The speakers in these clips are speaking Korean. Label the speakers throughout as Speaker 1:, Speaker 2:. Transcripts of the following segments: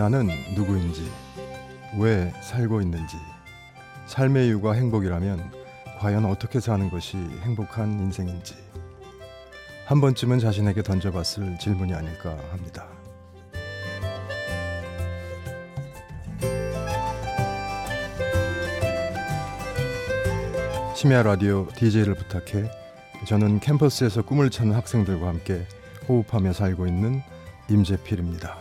Speaker 1: 나는 누구인지, 왜 살고 있는지, 삶의 이유가 행복이라면 과연 어떻게 사는 것이 행복한 인생인지 한 번쯤은 자신에게 던져봤을 질문이 아닐까 합니다. 심야 라디오 DJ를 부탁해 저는 캠퍼스에서 꿈을 찾는 학생들과 함께 호흡하며 살고 있는 임재필입니다.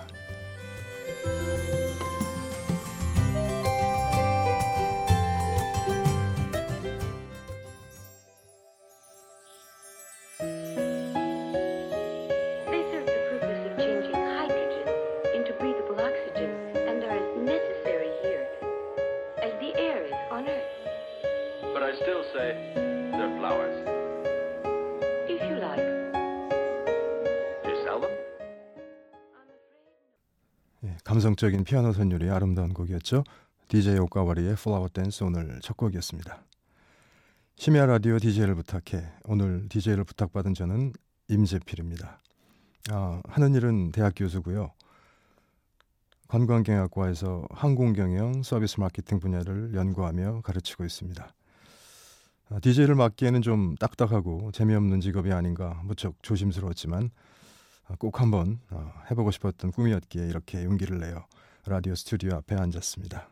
Speaker 1: 감성적인 피아노 선율이 아름다운 곡이었죠. DJ 오카와리의 Flower Dance 오늘 첫 곡이었습니다. 심야 라디오 DJ를 부탁해 오늘 DJ를 부탁받은 저는 임재필입니다. 아, 하는 일은 대학 교수고요. 관광경영학과에서 항공경영 서비스 마케팅 분야를 연구하며 가르치고 있습니다. 아, DJ를 맡기에는 좀 딱딱하고 재미없는 직업이 아닌가 무척 조심스러웠지만 아, 꼭 한번 어, 해보고 싶었던 꿈이었기에 이렇게 용기를 내어 라디오 스튜디오 앞에 앉았습니다.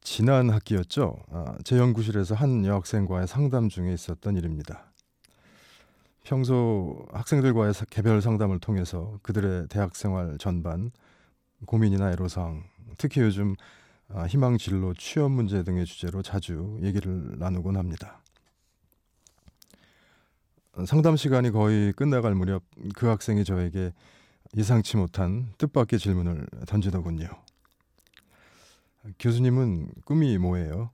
Speaker 1: 지난 학기였죠. 아, 제 연구실에서 한 여학생과의 상담 중에 있었던 일입니다. 평소 학생들과의 사- 개별 상담을 통해서 그들의 대학 생활 전반, 고민이나 애로사항, 특히 요즘 아, 희망 진로, 취업 문제 등의 주제로 자주 얘기를 나누곤 합니다. 상담 시간이 거의 끝나갈 무렵 그 학생이 저에게 예상치 못한 뜻밖의 질문을 던지더군요. 교수님은 꿈이 뭐예요?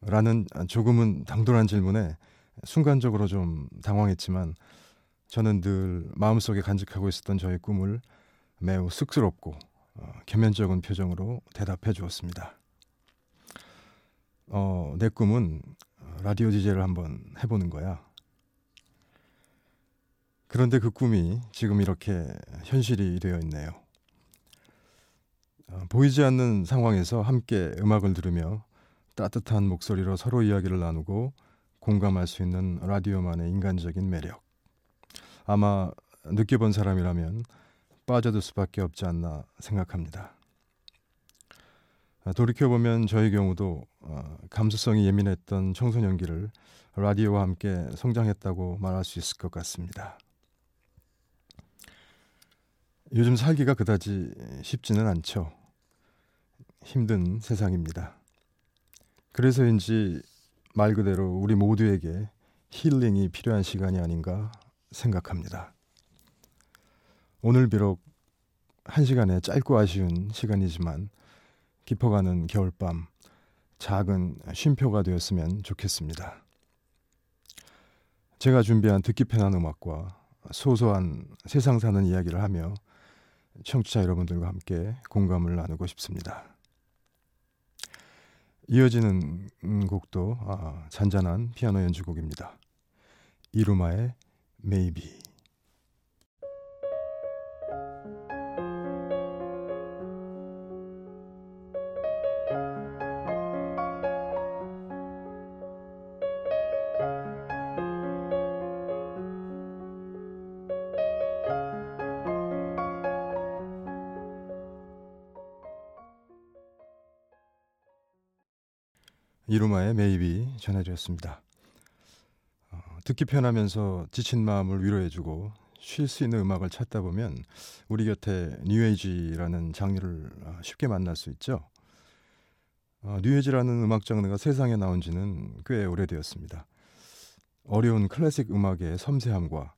Speaker 1: 라는 조금은 당돌한 질문에 순간적으로 좀 당황했지만 저는 늘 마음속에 간직하고 있었던 저의 꿈을 매우 쑥스럽고 어, 겸연쩍은 표정으로 대답해 주었습니다. 어, 내 꿈은 라디오 DJ를 한번 해보는 거야. 그런데 그 꿈이 지금 이렇게 현실이 되어 있네요. 어, 보이지 않는 상황에서 함께 음악을 들으며 따뜻한 목소리로 서로 이야기를 나누고 공감할 수 있는 라디오만의 인간적인 매력. 아마 느껴본 사람이라면 빠져들 수밖에 없지 않나 생각합니다. 아, 돌이켜보면 저의 경우도 어, 감수성이 예민했던 청소년기를 라디오와 함께 성장했다고 말할 수 있을 것 같습니다. 요즘 살기가 그다지 쉽지는 않죠. 힘든 세상입니다. 그래서인지 말 그대로 우리 모두에게 힐링이 필요한 시간이 아닌가 생각합니다. 오늘 비록 한 시간의 짧고 아쉬운 시간이지만 깊어가는 겨울밤 작은 쉼표가 되었으면 좋겠습니다. 제가 준비한 듣기 편한 음악과 소소한 세상 사는 이야기를 하며 청취자 여러분들과 함께 공감을 나누고 싶습니다. 이어지는 음, 곡도 아, 잔잔한 피아노 연주곡입니다. 이루마의 Maybe. 이루마의 Maybe 전해드렸습니다. 어, 듣기 편하면서 지친 마음을 위로해주고 쉴 수 있는 음악을 찾다 보면 우리 곁에 뉴에이지라는 장르를 어, 쉽게 만날 수 있죠. 어, 뉴에이지라는 음악 장르가 세상에 나온 지는 꽤 오래되었습니다. 어려운 클래식 음악의 섬세함과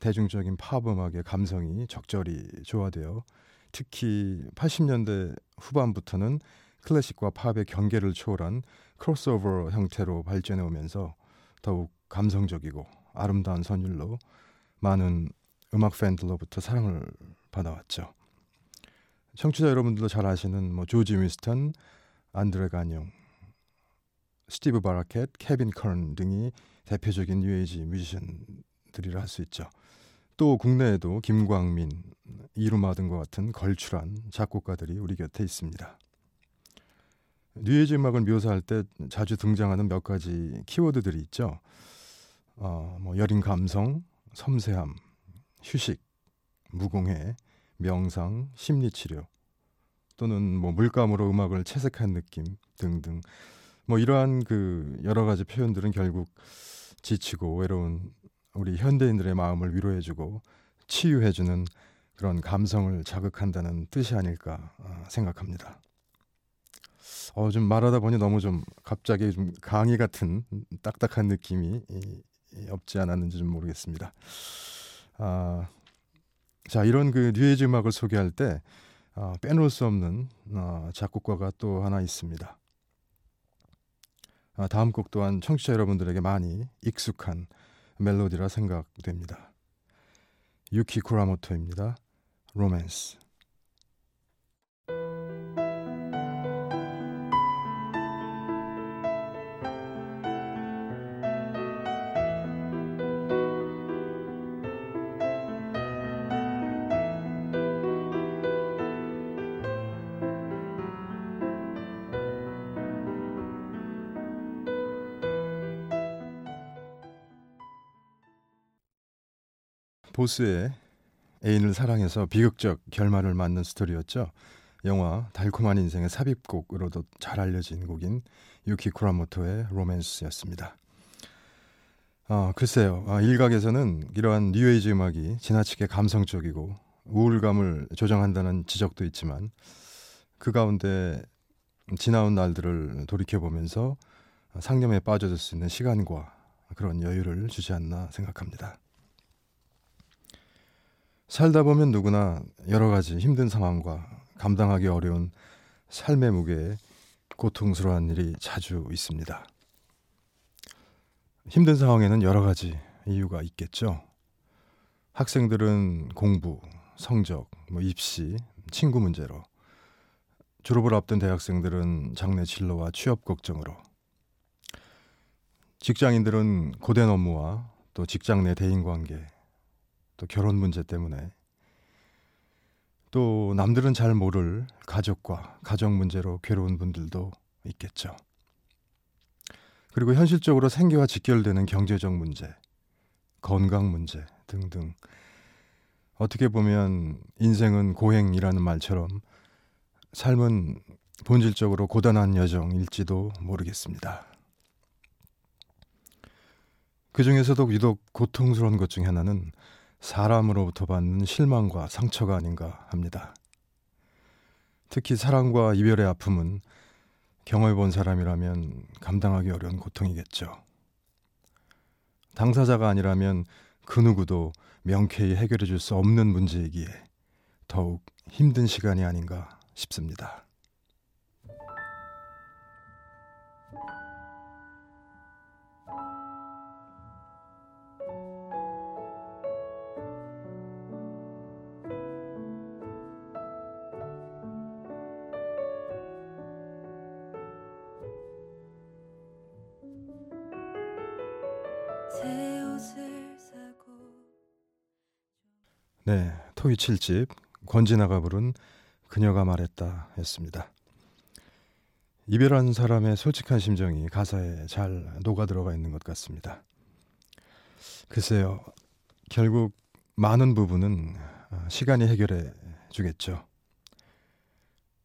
Speaker 1: 대중적인 팝 음악의 감성이 적절히 조화되어 특히 80년대 후반부터는 클래식과 팝의 경계를 초월한 크로스오버 형태로 발전해 오면서 더욱 감성적이고 아름다운 선율로 많은 음악 팬들로부터 사랑을 받아왔죠. 청취자 여러분들도 잘 아시는 뭐 조지 윈스턴, 안드레 가뇽, 스티브 바라캇, 케빈 컨 등이 대표적인 뉴에이지 뮤지션들이라 할 수 있죠. 또 국내에도 김광민, 이루마 등과 같은 걸출한 작곡가들이 우리 곁에 있습니다. 뉴에이지 음악을 묘사할 때 자주 등장하는 몇 가지 키워드들이 있죠. 어, 뭐 여린 감성, 섬세함, 휴식, 무공해, 명상, 심리치료 또는 뭐 물감으로 음악을 채색한 느낌 등등 뭐 이러한 그 여러 가지 표현들은 결국 지치고 외로운 우리 현대인들의 마음을 위로해주고 치유해주는 그런 감성을 자극한다는 뜻이 아닐까 아, 생각합니다. 어, 좀 말하다 보니 너무 좀 갑자기 좀 강의 같은 딱딱한 느낌이 없지 않았는지 좀 모르겠습니다. 아, 자 이런 그 뉴에이지 음악을 소개할 때 아, 빼놓을 수 없는 아, 작곡가가 또 하나 있습니다. 아, 다음 곡 또한 청취자 여러분들에게 많이 익숙한 멜로디라 생각됩니다. 유키 쿠라모토입니다. 로맨스. 보스의 애인을 사랑해서 비극적 결말을 맞는 스토리였죠. 영화 달콤한 인생의 삽입곡으로도 잘 알려진 곡인 유키 쿠라모토의 로맨스였습니다. 아, 글쎄요. 아, 일각에서는 이러한 뉴에이지 음악이 지나치게 감성적이고 우울감을 조정한다는 지적도 있지만 그 가운데 지나온 날들을 돌이켜보면서 상념에 빠져들 수 있는 시간과 그런 여유를 주지 않나 생각합니다. 살다 보면 누구나 여러 가지 힘든 상황과 감당하기 어려운 삶의 무게에 고통스러운 일이 자주 있습니다. 힘든 상황에는 여러 가지 이유가 있겠죠. 학생들은 공부, 성적, 뭐 입시, 친구 문제로 졸업을 앞둔 대학생들은 장래 진로와 취업 걱정으로 직장인들은 고된 업무와 또 직장 내 대인 관계 또 결혼 문제 때문에 또 남들은 잘 모를 가족과 가정 문제로 괴로운 분들도 있겠죠. 그리고 현실적으로 생계와 직결되는 경제적 문제, 건강 문제 등등. 어떻게 보면 인생은 고행이라는 말처럼 삶은 본질적으로 고단한 여정일지도 모르겠습니다. 그 중에서도 유독 고통스러운 것 중 하나는 사람으로부터 받는 실망과 상처가 아닌가 합니다. 특히 사랑과 이별의 아픔은 경험해 본 사람이라면 감당하기 어려운 고통이겠죠. 당사자가 아니라면 그 누구도 명쾌히 해결해 줄 수 없는 문제이기에 더욱 힘든 시간이 아닌가 싶습니다. 네, 토이 7집 권진아가 부른 그녀가 말했다 였습니다. 이별한 사람의 솔직한 심정이 가사에 잘 녹아 들어가 있는 것 같습니다. 글쎄요, 결국 많은 부분은 시간이 해결해 주겠죠.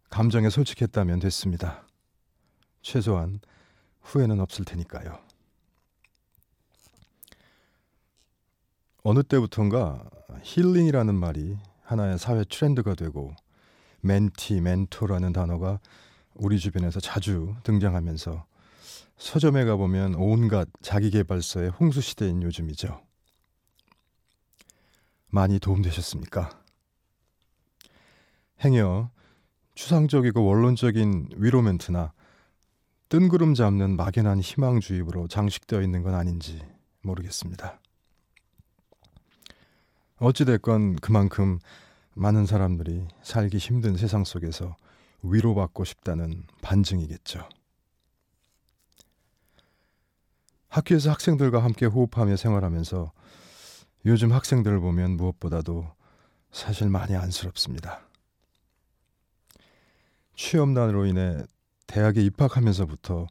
Speaker 1: 감정에 솔직했다면 됐습니다. 최소한 후회는 없을 테니까요. 어느 때부턴가 힐링이라는 말이 하나의 사회 트렌드가 되고 멘티, 멘토라는 단어가 우리 주변에서 자주 등장하면서 서점에 가보면 온갖 자기개발서의 홍수 시대인 요즘이죠. 많이 도움되셨습니까? 행여 추상적이고 원론적인 위로 멘트나 뜬구름 잡는 막연한 희망주의로 장식되어 있는 건 아닌지 모르겠습니다. 어찌됐건 그만큼 많은 사람들이 살기 힘든 세상 속에서 위로받고 싶다는 반증이겠죠. 학교에서 학생들과 함께 호흡하며 생활하면서 요즘 학생들을 보면 무엇보다도 사실 많이 안쓰럽습니다. 취업난으로 인해 대학에 입학하면서부터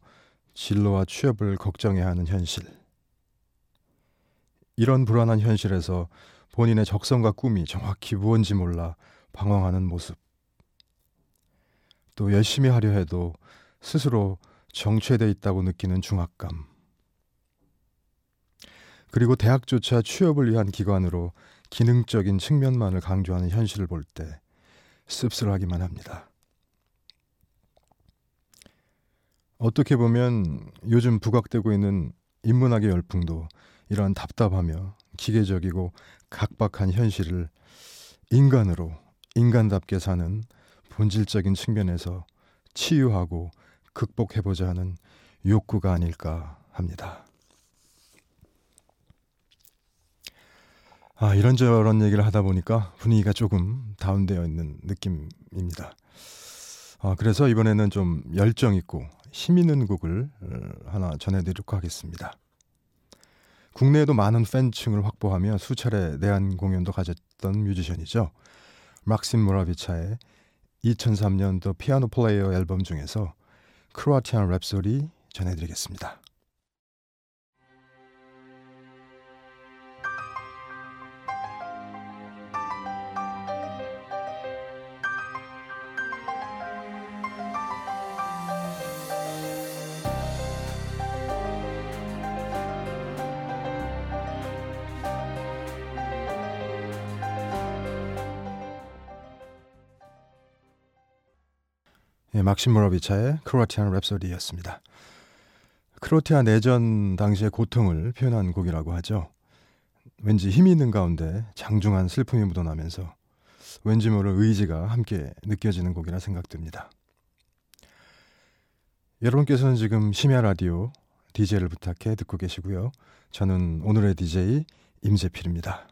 Speaker 1: 진로와 취업을 걱정해야 하는 현실. 이런 불안한 현실에서 본인의 적성과 꿈이 정확히 무언지 몰라 방황하는 모습. 또 열심히 하려 해도 스스로 정체돼 있다고 느끼는 중압감. 그리고 대학조차 취업을 위한 기관으로 기능적인 측면만을 강조하는 현실을 볼 때 씁쓸하기만 합니다. 어떻게 보면 요즘 부각되고 있는 인문학의 열풍도 이러한 답답하며 기계적이고 각박한 현실을 인간으로 인간답게 사는 본질적인 측면에서 치유하고 극복해보자 하는 욕구가 아닐까 합니다. 아, 이런저런 얘기를 하다 보니까 분위기가 조금 다운되어 있는 느낌입니다. 아, 그래서 이번에는 좀 열정 있고 힘 있는 곡을 어, 하나 전해드리도록 하겠습니다. 국내에도 많은 팬층을 확보하며 수차례 내한 공연도 가졌던 뮤지션이죠. 막심 모라비차의 2003년 더 피아노 플레이어 앨범 중에서 크로아티안 랩소디 전해드리겠습니다. 예, 막심 모라비차의 크로아티안 랩소디였습니다. 크로아티아 내전 당시의 고통을 표현한 곡이라고 하죠. 왠지 힘이 있는 가운데 장중한 슬픔이 묻어나면서 왠지 모를 의지가 함께 느껴지는 곡이라 생각됩니다. 여러분께서는 지금 심야 라디오 DJ를 부탁해 듣고 계시고요. 저는 오늘의 DJ 임재필입니다.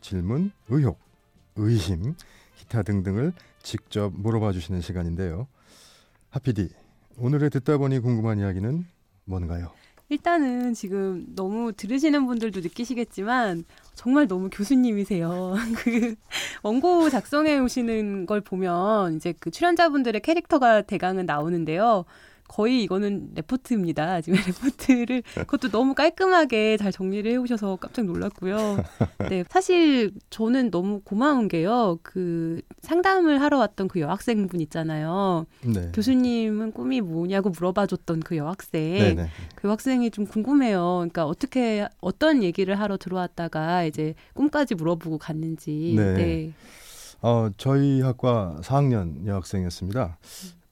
Speaker 1: 질문, 의혹, 의심, 기타 등등을 직접 물어봐 주시는 시간인데요. 하피디, 오늘의 듣다 보니 궁금한 이야기는 뭔가요?
Speaker 2: 일단은 지금 너무 들으시는 분들도 느끼시겠지만 정말 너무 교수님이세요. 그 원고 작성해 오시는 걸 보면 이제 그 출연자분들의 캐릭터가 대강은 나오는데요. 거의 이거는 레포트입니다. 지금 레포트를 그것도 너무 깔끔하게 잘 정리를 해오셔서 깜짝 놀랐고요. 네, 사실 저는 너무 고마운 게요. 그 상담을 하러 왔던 그 여학생분 있잖아요.
Speaker 1: 네.
Speaker 2: 교수님은 꿈이 뭐냐고 물어봐줬던 그 여학생.
Speaker 1: 네네.
Speaker 2: 그 학생이 좀 궁금해요. 그러니까 어떻게 어떤 얘기를 하러 들어왔다가 이제 꿈까지 물어보고 갔는지.
Speaker 1: 네.
Speaker 2: 네.
Speaker 1: 어, 저희 학과 4학년 여학생이었습니다.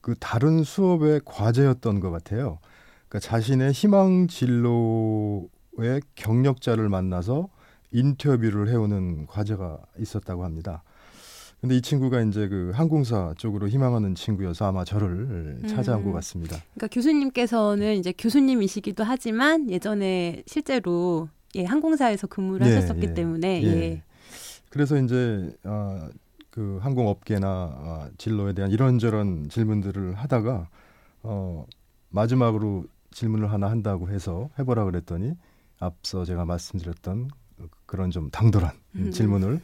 Speaker 1: 그 다른 수업의 과제였던 것 같아요. 그러니까 자신의 희망 진로의 경력자를 만나서 인터뷰를 해오는 과제가 있었다고 합니다. 근데 이 친구가 이제 그 항공사 쪽으로 희망하는 친구여서 아마 저를 찾아온
Speaker 2: 음.
Speaker 1: 것 같습니다.
Speaker 2: 그러니까 교수님께서는 이제 교수님이시기도 하지만 예전에 실제로 예, 항공사에서 근무를
Speaker 1: 예,
Speaker 2: 하셨었기
Speaker 1: 예.
Speaker 2: 때문에
Speaker 1: 예.
Speaker 2: 예.
Speaker 1: 그래서 이제 어, 그 항공업계나 어, 진로에 대한 이런저런 질문들을 하다가 어, 마지막으로 질문을 하나 한다고 해서 해보라 그랬더니 앞서 제가 말씀드렸던 그런 좀 당돌한
Speaker 2: 음.
Speaker 1: 질문을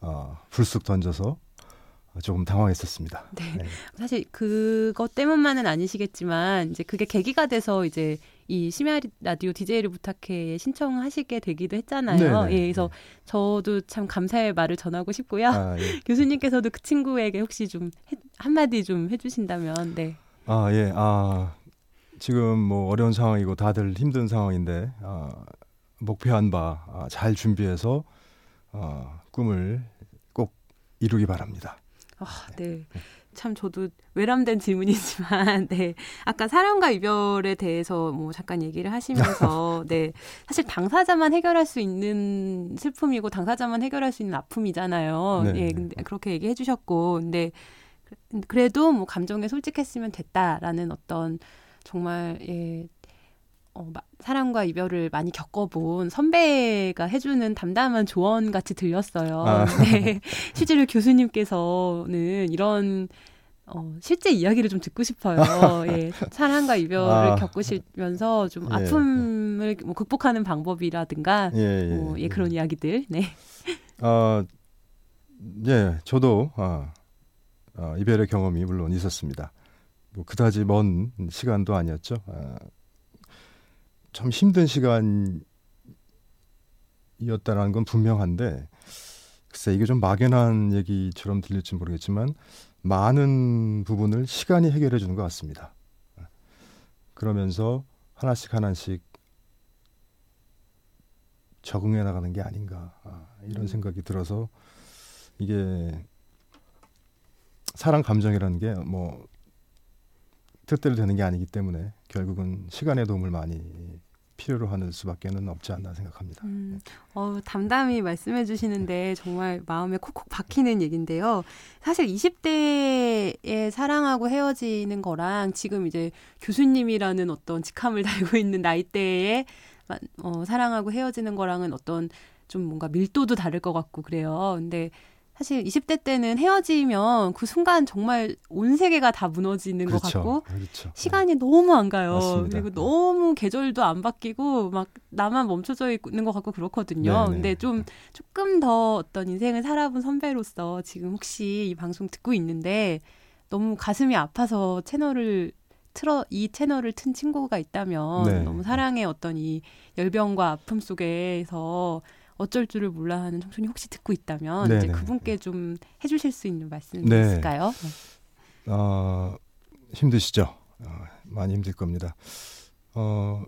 Speaker 1: 어, 불쑥 던져서 조금 당황했었습니다.
Speaker 2: 네. 사실 그것 때문만은 아니시겠지만 이제 그게 계기가 돼서 이제 이 심야 라디오 DJ를 부탁해 신청하시게 되기도 했잖아요.
Speaker 1: 네네.
Speaker 2: 예, 그래서 저도 참 감사의 말을 전하고 싶고요.
Speaker 1: 아, 예.
Speaker 2: 교수님께서도 그 친구에게 혹시 좀 해- 한마디 좀 해주신다면, 네.
Speaker 1: 아, 예. 아, 지금 뭐 어려운 상황이고 다들 힘든 상황인데 아, 목표한 바 잘 준비해서 어, 꿈을 꼭 이루기 바랍니다.
Speaker 2: 아, 네. 참 저도 외람된 질문이지만, 네. 아까 사랑과 이별에 대해서 뭐 잠깐 얘기를 하시면서, 네. 사실 당사자만 해결할 수 있는 슬픔이고 당사자만 해결할 수 있는 아픔이잖아요.
Speaker 1: 네.
Speaker 2: 예, 근데 그렇게 얘기해 주셨고, 근데 그- 그래도 뭐 감정에 솔직했으면 됐다라는 어떤 정말, 예. 어, 마- 사랑과 이별을 많이 겪어본 선배가 해주는 담담한 조언 같이 들렸어요.
Speaker 1: 아.
Speaker 2: 네. 실제로 교수님께서는 이런 어, 실제 이야기를 좀 듣고 싶어요. 예, 사랑과 이별을
Speaker 1: 아.
Speaker 2: 겪으시면서 좀
Speaker 1: 예.
Speaker 2: 아픔을 뭐 극복하는 방법이라든가
Speaker 1: 예, 예.
Speaker 2: 뭐, 예, 그런 이야기들. 네.
Speaker 1: 아, 예, 저도 아, 아, 이별의 경험이 물론 있었습니다. 뭐 그다지 먼 시간도 아니었죠. 아, 참 힘든 시간이었다는 건 분명한데 글쎄 이게 좀 막연한 얘기처럼 들릴지 모르겠지만 많은 부분을 시간이 해결해 주는 것 같습니다. 그러면서 하나씩 하나씩 적응해 나가는 게 아닌가 아, 이런 생각이 들어서 이게 사랑 감정이라는 게 뭐 뜻대로 되는 게 아니기 때문에 결국은 시간의 도움을 많이 필요로 하는 수밖에는 없지 않나 생각합니다.
Speaker 2: 음, 어, 담담히 말씀해 주시는데 정말 마음에 콕콕 박히는 얘기인데요. 사실 20대에 사랑하고 헤어지는 거랑 지금 이제 교수님이라는 어떤 직함을 달고 있는 나이대에 마- 어, 사랑하고 헤어지는 거랑은 어떤 좀 뭔가 밀도도 다를 것 같고 그래요. 근데 사실 20대 때는 헤어지면 그 순간 정말 온 세계가 다 무너지는 것 같고
Speaker 1: 그렇죠.
Speaker 2: 시간이 너무 안 가요.
Speaker 1: 맞습니다.
Speaker 2: 그리고 너무 계절도 안 바뀌고 막 나만 멈춰져 있는 것 같고 그렇거든요.
Speaker 1: 네네.
Speaker 2: 근데 좀 조금 더 어떤 인생을 살아본 선배로서 지금 혹시 이 방송 듣고 있는데 너무 가슴이 아파서 채널을 틀어 이 채널을 튼 친구가 있다면
Speaker 1: 네.
Speaker 2: 너무 사랑의 어떤 이 열병과 아픔 속에서 어쩔 줄을 몰라 하는 청춘이 혹시 듣고 있다면 이제
Speaker 1: 네네.
Speaker 2: 그분께 좀 해주실 수 있는 말씀
Speaker 1: 네.
Speaker 2: 있을까요?
Speaker 1: 어, 힘드시죠? 어, 많이 힘들 겁니다. 어,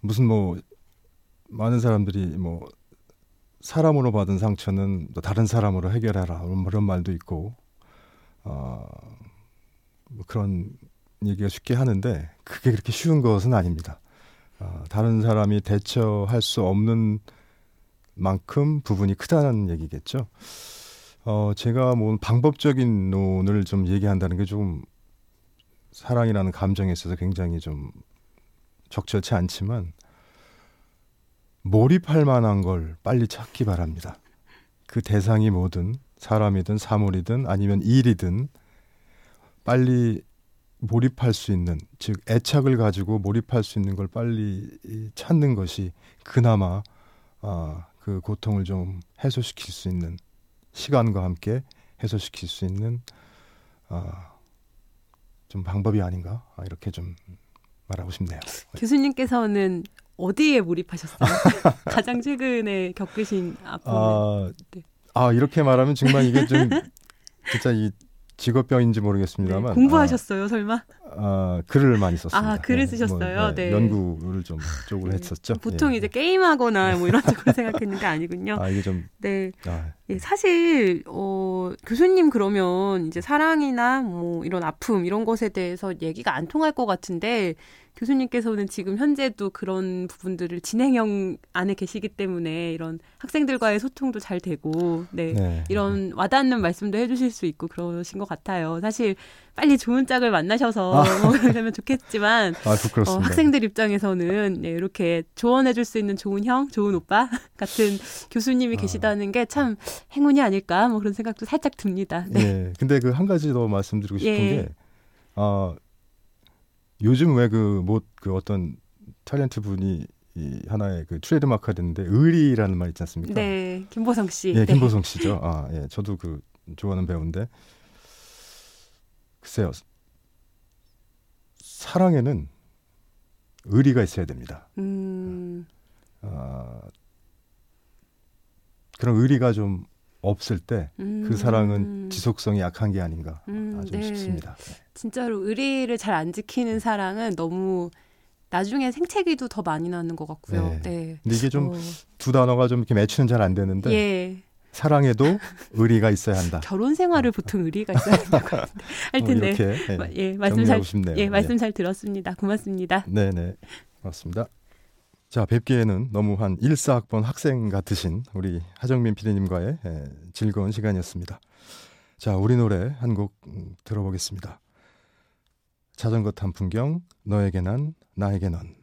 Speaker 1: 무슨 뭐 많은 사람들이 뭐 사람으로 받은 상처는 또 다른 사람으로 해결하라 뭐 그런 말도 있고 어, 뭐 그런 얘기가 쉽게 하는데 그게 그렇게 쉬운 것은 아닙니다. 어, 다른 사람이 대처할 수 없는 만큼 부분이 크다는 얘기겠죠. 어, 제가 뭐 방법적인 논을 좀 얘기한다는 게좀 사랑이라는 감정에 있어서 굉장히 좀 적절치 않지만 몰입할 만한 걸 빨리 찾기 바랍니다. 그 대상이 뭐든 사람이든 사물이든 아니면 일이든 빨리 몰입할 수 있는 즉 애착을 가지고 몰입할 수 있는 걸 빨리 이, 찾는 것이 그나마 아, 그 고통을 좀 해소시킬 수 있는 시간과 함께 해소시킬 수 있는 아, 좀 방법이 아닌가 아, 이렇게 좀 말하고 싶네요.
Speaker 2: 교수님께서는 어디에 몰입하셨어요? 가장 최근에 겪으신 아픔.
Speaker 1: 아,
Speaker 2: 네.
Speaker 1: 아 이렇게 말하면 정말 이게 좀 진짜 이 직업병인지
Speaker 2: 네,
Speaker 1: 모르겠습니다만
Speaker 2: 공부하셨어요, 설마?
Speaker 1: 아, 아, 글을 많이 썼습니다.
Speaker 2: 아, 글을
Speaker 1: 예,
Speaker 2: 쓰셨어요? 네.
Speaker 1: 연구를 좀 쪽으로
Speaker 2: 네.
Speaker 1: 했었죠.
Speaker 2: 보통
Speaker 1: 예.
Speaker 2: 이제 게임하거나 뭐 이런 쪽으로 생각했는데 아니군요.
Speaker 1: 아 이게 좀
Speaker 2: 네.
Speaker 1: 아,
Speaker 2: 예, 사실 어 교수님 그러면 이제 사랑이나 뭐 이런 아픔 이런 것에 대해서 얘기가 안 통할 것 같은데 교수님께서는 지금 현재도 그런 부분들을 진행형 안에 계시기 때문에 이런 학생들과의 소통도 잘 되고 네.
Speaker 1: 네.
Speaker 2: 이런 와닿는 말씀도 해주실 수 있고 그러신 것 같아요. 사실 빨리 좋은 짝을 만나셔서 뭐 그러면 좋겠지만
Speaker 1: 아.
Speaker 2: 어, 학생들 입장에서는 네, 이렇게 조언해줄 수 있는 좋은 형, 좋은 오빠 같은 교수님이
Speaker 1: 아.
Speaker 2: 계시다는 게 참 행운이 아닐까 뭐 그런 생각도 살짝 듭니다. 네.
Speaker 1: 예. 근데 그 한 가지 더 말씀드리고 싶은
Speaker 2: 예.
Speaker 1: 게, 어, 요즘 왜그뭐 그 어떤 탤런트 분이 이 하나의 그 트레이드 마크가 됐는데 의리라는 말 있지 않습니까?
Speaker 2: 네, 김보성 씨.
Speaker 1: 예,
Speaker 2: 네.
Speaker 1: 김보성 씨죠. 아, 예. 저도 그 좋아하는 배우인데 글쎄요. 사랑에는 의리가 있어야 됩니다.
Speaker 2: 음,
Speaker 1: 아, 그런 의리가 좀 없을 때그
Speaker 2: 음.
Speaker 1: 사랑은 지속성이 약한 게 아닌가
Speaker 2: 음,
Speaker 1: 아, 좀
Speaker 2: 네.
Speaker 1: 싶습니다. 네.
Speaker 2: 진짜로 의리를 잘 안 지키는 사랑은 너무 나중에 생채기도 더 많이 나는 것 같고요.
Speaker 1: 네.
Speaker 2: 네.
Speaker 1: 근데 이게 좀
Speaker 2: 어,
Speaker 1: 두 단어가 좀 이렇게 매치는 잘 안 되는데
Speaker 2: 예.
Speaker 1: 사랑에도 의리가 있어야 한다.
Speaker 2: 결혼 생활을 보통 의리가 있어야 된다고 하는데. 하여튼
Speaker 1: 어,
Speaker 2: 네.
Speaker 1: 이렇게 예,
Speaker 2: 마- 예, 말씀 잘
Speaker 1: 싶네요.
Speaker 2: 예, 말씀 잘 들었습니다. 고맙습니다.
Speaker 1: 네, 네. 맞습니다. 자, 뵙기에는 너무 한 1사학번 학생 같으신 우리 하정민 PD님과의 예, 즐거운 시간이었습니다. 자, 우리 노래 한곡 음, 들어보겠습니다. 자전거 탄 풍경, 너에게 난, 나에게 넌.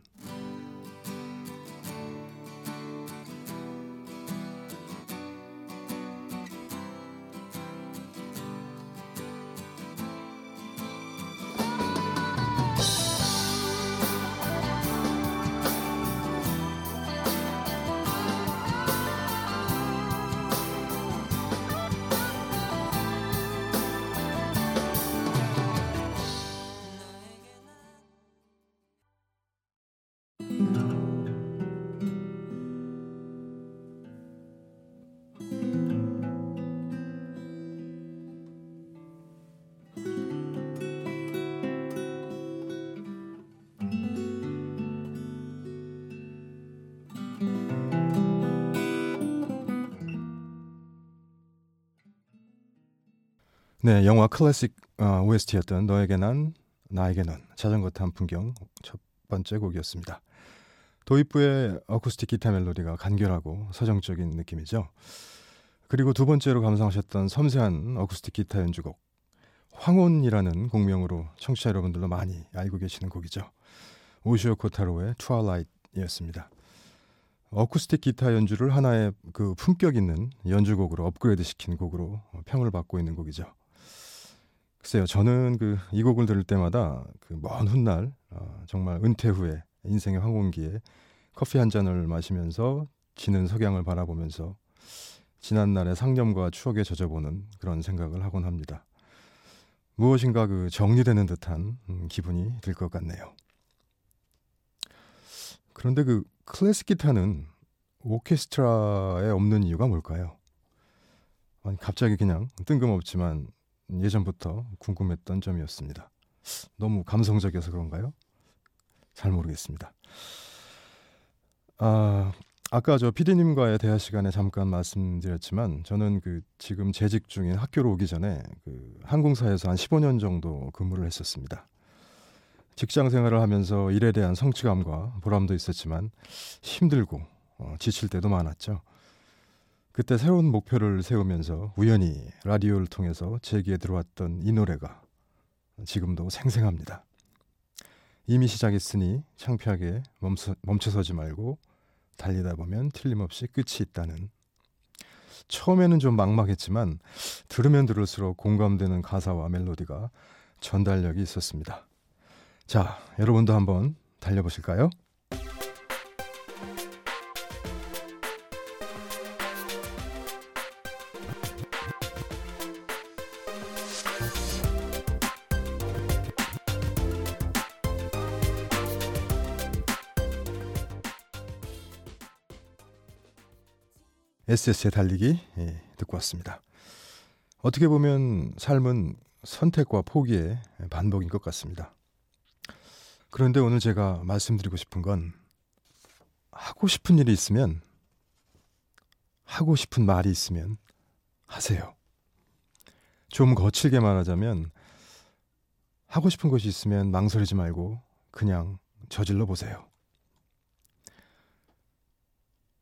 Speaker 1: 네, 영화 클래식 어, OST였던 너에게 난, 나에게 넌 자전거 탄 풍경 첫 번째 곡이었습니다. 도입부의 어쿠스틱 기타 멜로디가 간결하고 서정적인 느낌이죠. 그리고 두 번째로 감상하셨던 섬세한 어쿠스틱 기타 연주곡 황혼이라는 곡명으로 청취자 여러분들도 많이 알고 계시는 곡이죠. 오시오 코타로의 트와라이트였습니다. 어쿠스틱 기타 연주를 하나의 그 품격 있는 연주곡으로 업그레이드 시킨 곡으로 평을 받고 있는 곡이죠. 글쎄요, 저는 그 이 곡을 들을 때마다 그 먼 훗날 어, 정말 은퇴 후에 인생의 황혼기에 커피 한 잔을 마시면서 지는 석양을 바라보면서 지난 날의 상념과 추억에 젖어보는 그런 생각을 하곤 합니다. 무엇인가 그 정리되는 듯한 음, 기분이 들 것 같네요. 그런데 그 클래식 기타는 오케스트라에 없는 이유가 뭘까요? 아니, 갑자기 그냥 뜬금없지만 예전부터 궁금했던 점이었습니다. 너무 감성적이어서 그런가요? 잘 모르겠습니다. 아, 아까 저 PD님과의 대화 시간에 잠깐 말씀드렸지만 저는 그 지금 재직 중인 학교로 오기 전에 그 항공사에서 한 15년 정도 근무를 했었습니다. 직장 생활을 하면서 일에 대한 성취감과 보람도 있었지만 힘들고 어, 지칠 때도 많았죠. 그때 새로운 목표를 세우면서 우연히 라디오를 통해서 제기에 들어왔던 이 노래가 지금도 생생합니다. 이미 시작했으니 창피하게 멈춰, 멈춰서지 말고 달리다 보면 틀림없이 끝이 있다는 처음에는 좀 막막했지만 들으면 들을수록 공감되는 가사와 멜로디가 전달력이 있었습니다. 자, 여러분도 한번 달려보실까요? SS의 달리기 예, 듣고 왔습니다. 어떻게 보면 삶은 선택과 포기의 반복인 것 같습니다. 그런데 오늘 제가 말씀드리고 싶은 건 하고 싶은 일이 있으면 하고 싶은 말이 있으면 하세요. 좀 거칠게 말하자면 하고 싶은 것이 있으면 망설이지 말고 그냥 저질러 보세요.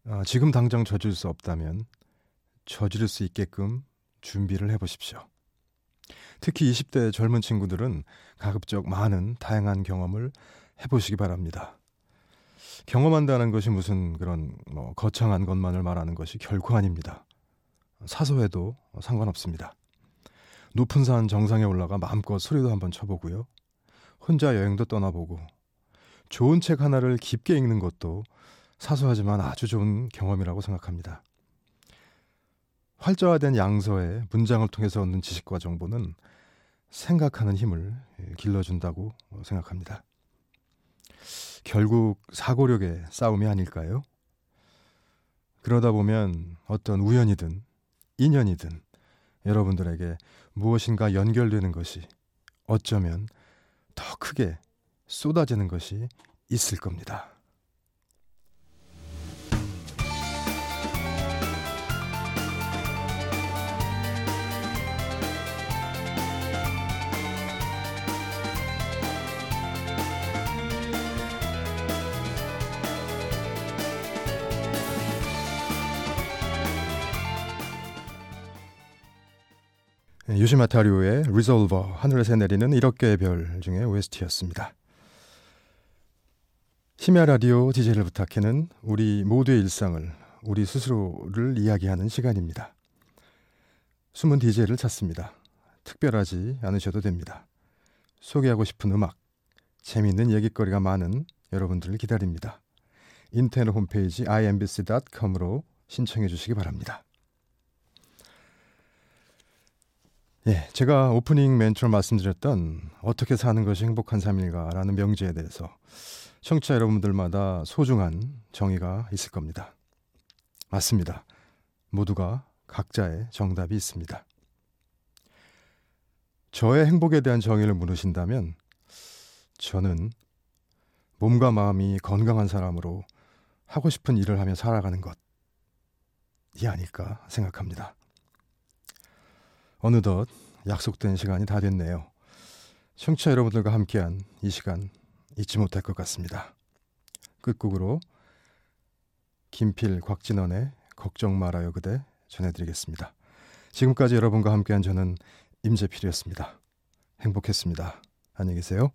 Speaker 1: 아, 지금 당장 저질 수 없다면 저지를 수 있게끔 준비를 해보십시오. 특히 20대 젊은 친구들은 가급적 많은 다양한 경험을 해보시기 바랍니다. 경험한다는 것이 무슨 그런 뭐 거창한 것만을 말하는 것이 결코 아닙니다. 사소해도 상관없습니다. 높은 산 정상에 올라가 마음껏 소리도 한번 쳐보고요. 혼자 여행도 떠나보고 좋은 책 하나를 깊게 읽는 것도 사소하지만 아주 좋은 경험이라고 생각합니다. 활자화된 양서의 문장을 통해서 얻는 지식과 정보는 생각하는 힘을 길러준다고 생각합니다. 결국 사고력의 싸움이 아닐까요? 그러다 보면 어떤 우연이든 인연이든 여러분들에게 무엇인가 연결되는 것이 어쩌면 더 크게 쏟아지는 것이 있을 겁니다. 네, 유시마타리오의 Resolver 하늘에서 내리는 이렇게의 별 중에 OST였습니다. 심야 라디오 DJ를 부탁해는 우리 모두의 일상을 우리 스스로를 이야기하는 시간입니다. 숨은 DJ를 찾습니다. 특별하지 않으셔도 됩니다. 소개하고 싶은 음악, 재미있는 얘기거리가 많은 여러분들을 기다립니다. 인터넷 홈페이지 imbc.com으로 신청해 주시기 바랍니다. 예, 제가 오프닝 맨 처음 말씀드렸던 어떻게 사는 것이 행복한 삶일까라는 명제에 대해서 청취자 여러분들마다 소중한 정의가 있을 겁니다. 맞습니다. 모두가 각자의 정답이 있습니다. 저의 행복에 대한 정의를 물으신다면 저는 몸과 마음이 건강한 사람으로 하고 싶은 일을 하며 살아가는 것이 아닐까 생각합니다. 어느덧 약속된 시간이 다 됐네요. 청취자 여러분들과 함께한 이 시간 잊지 못할 것 같습니다. 끝곡으로 김필 곽진원의 걱정 말아요 그대 전해드리겠습니다. 지금까지 여러분과 함께한 저는 임재필이었습니다. 행복했습니다. 안녕히 계세요.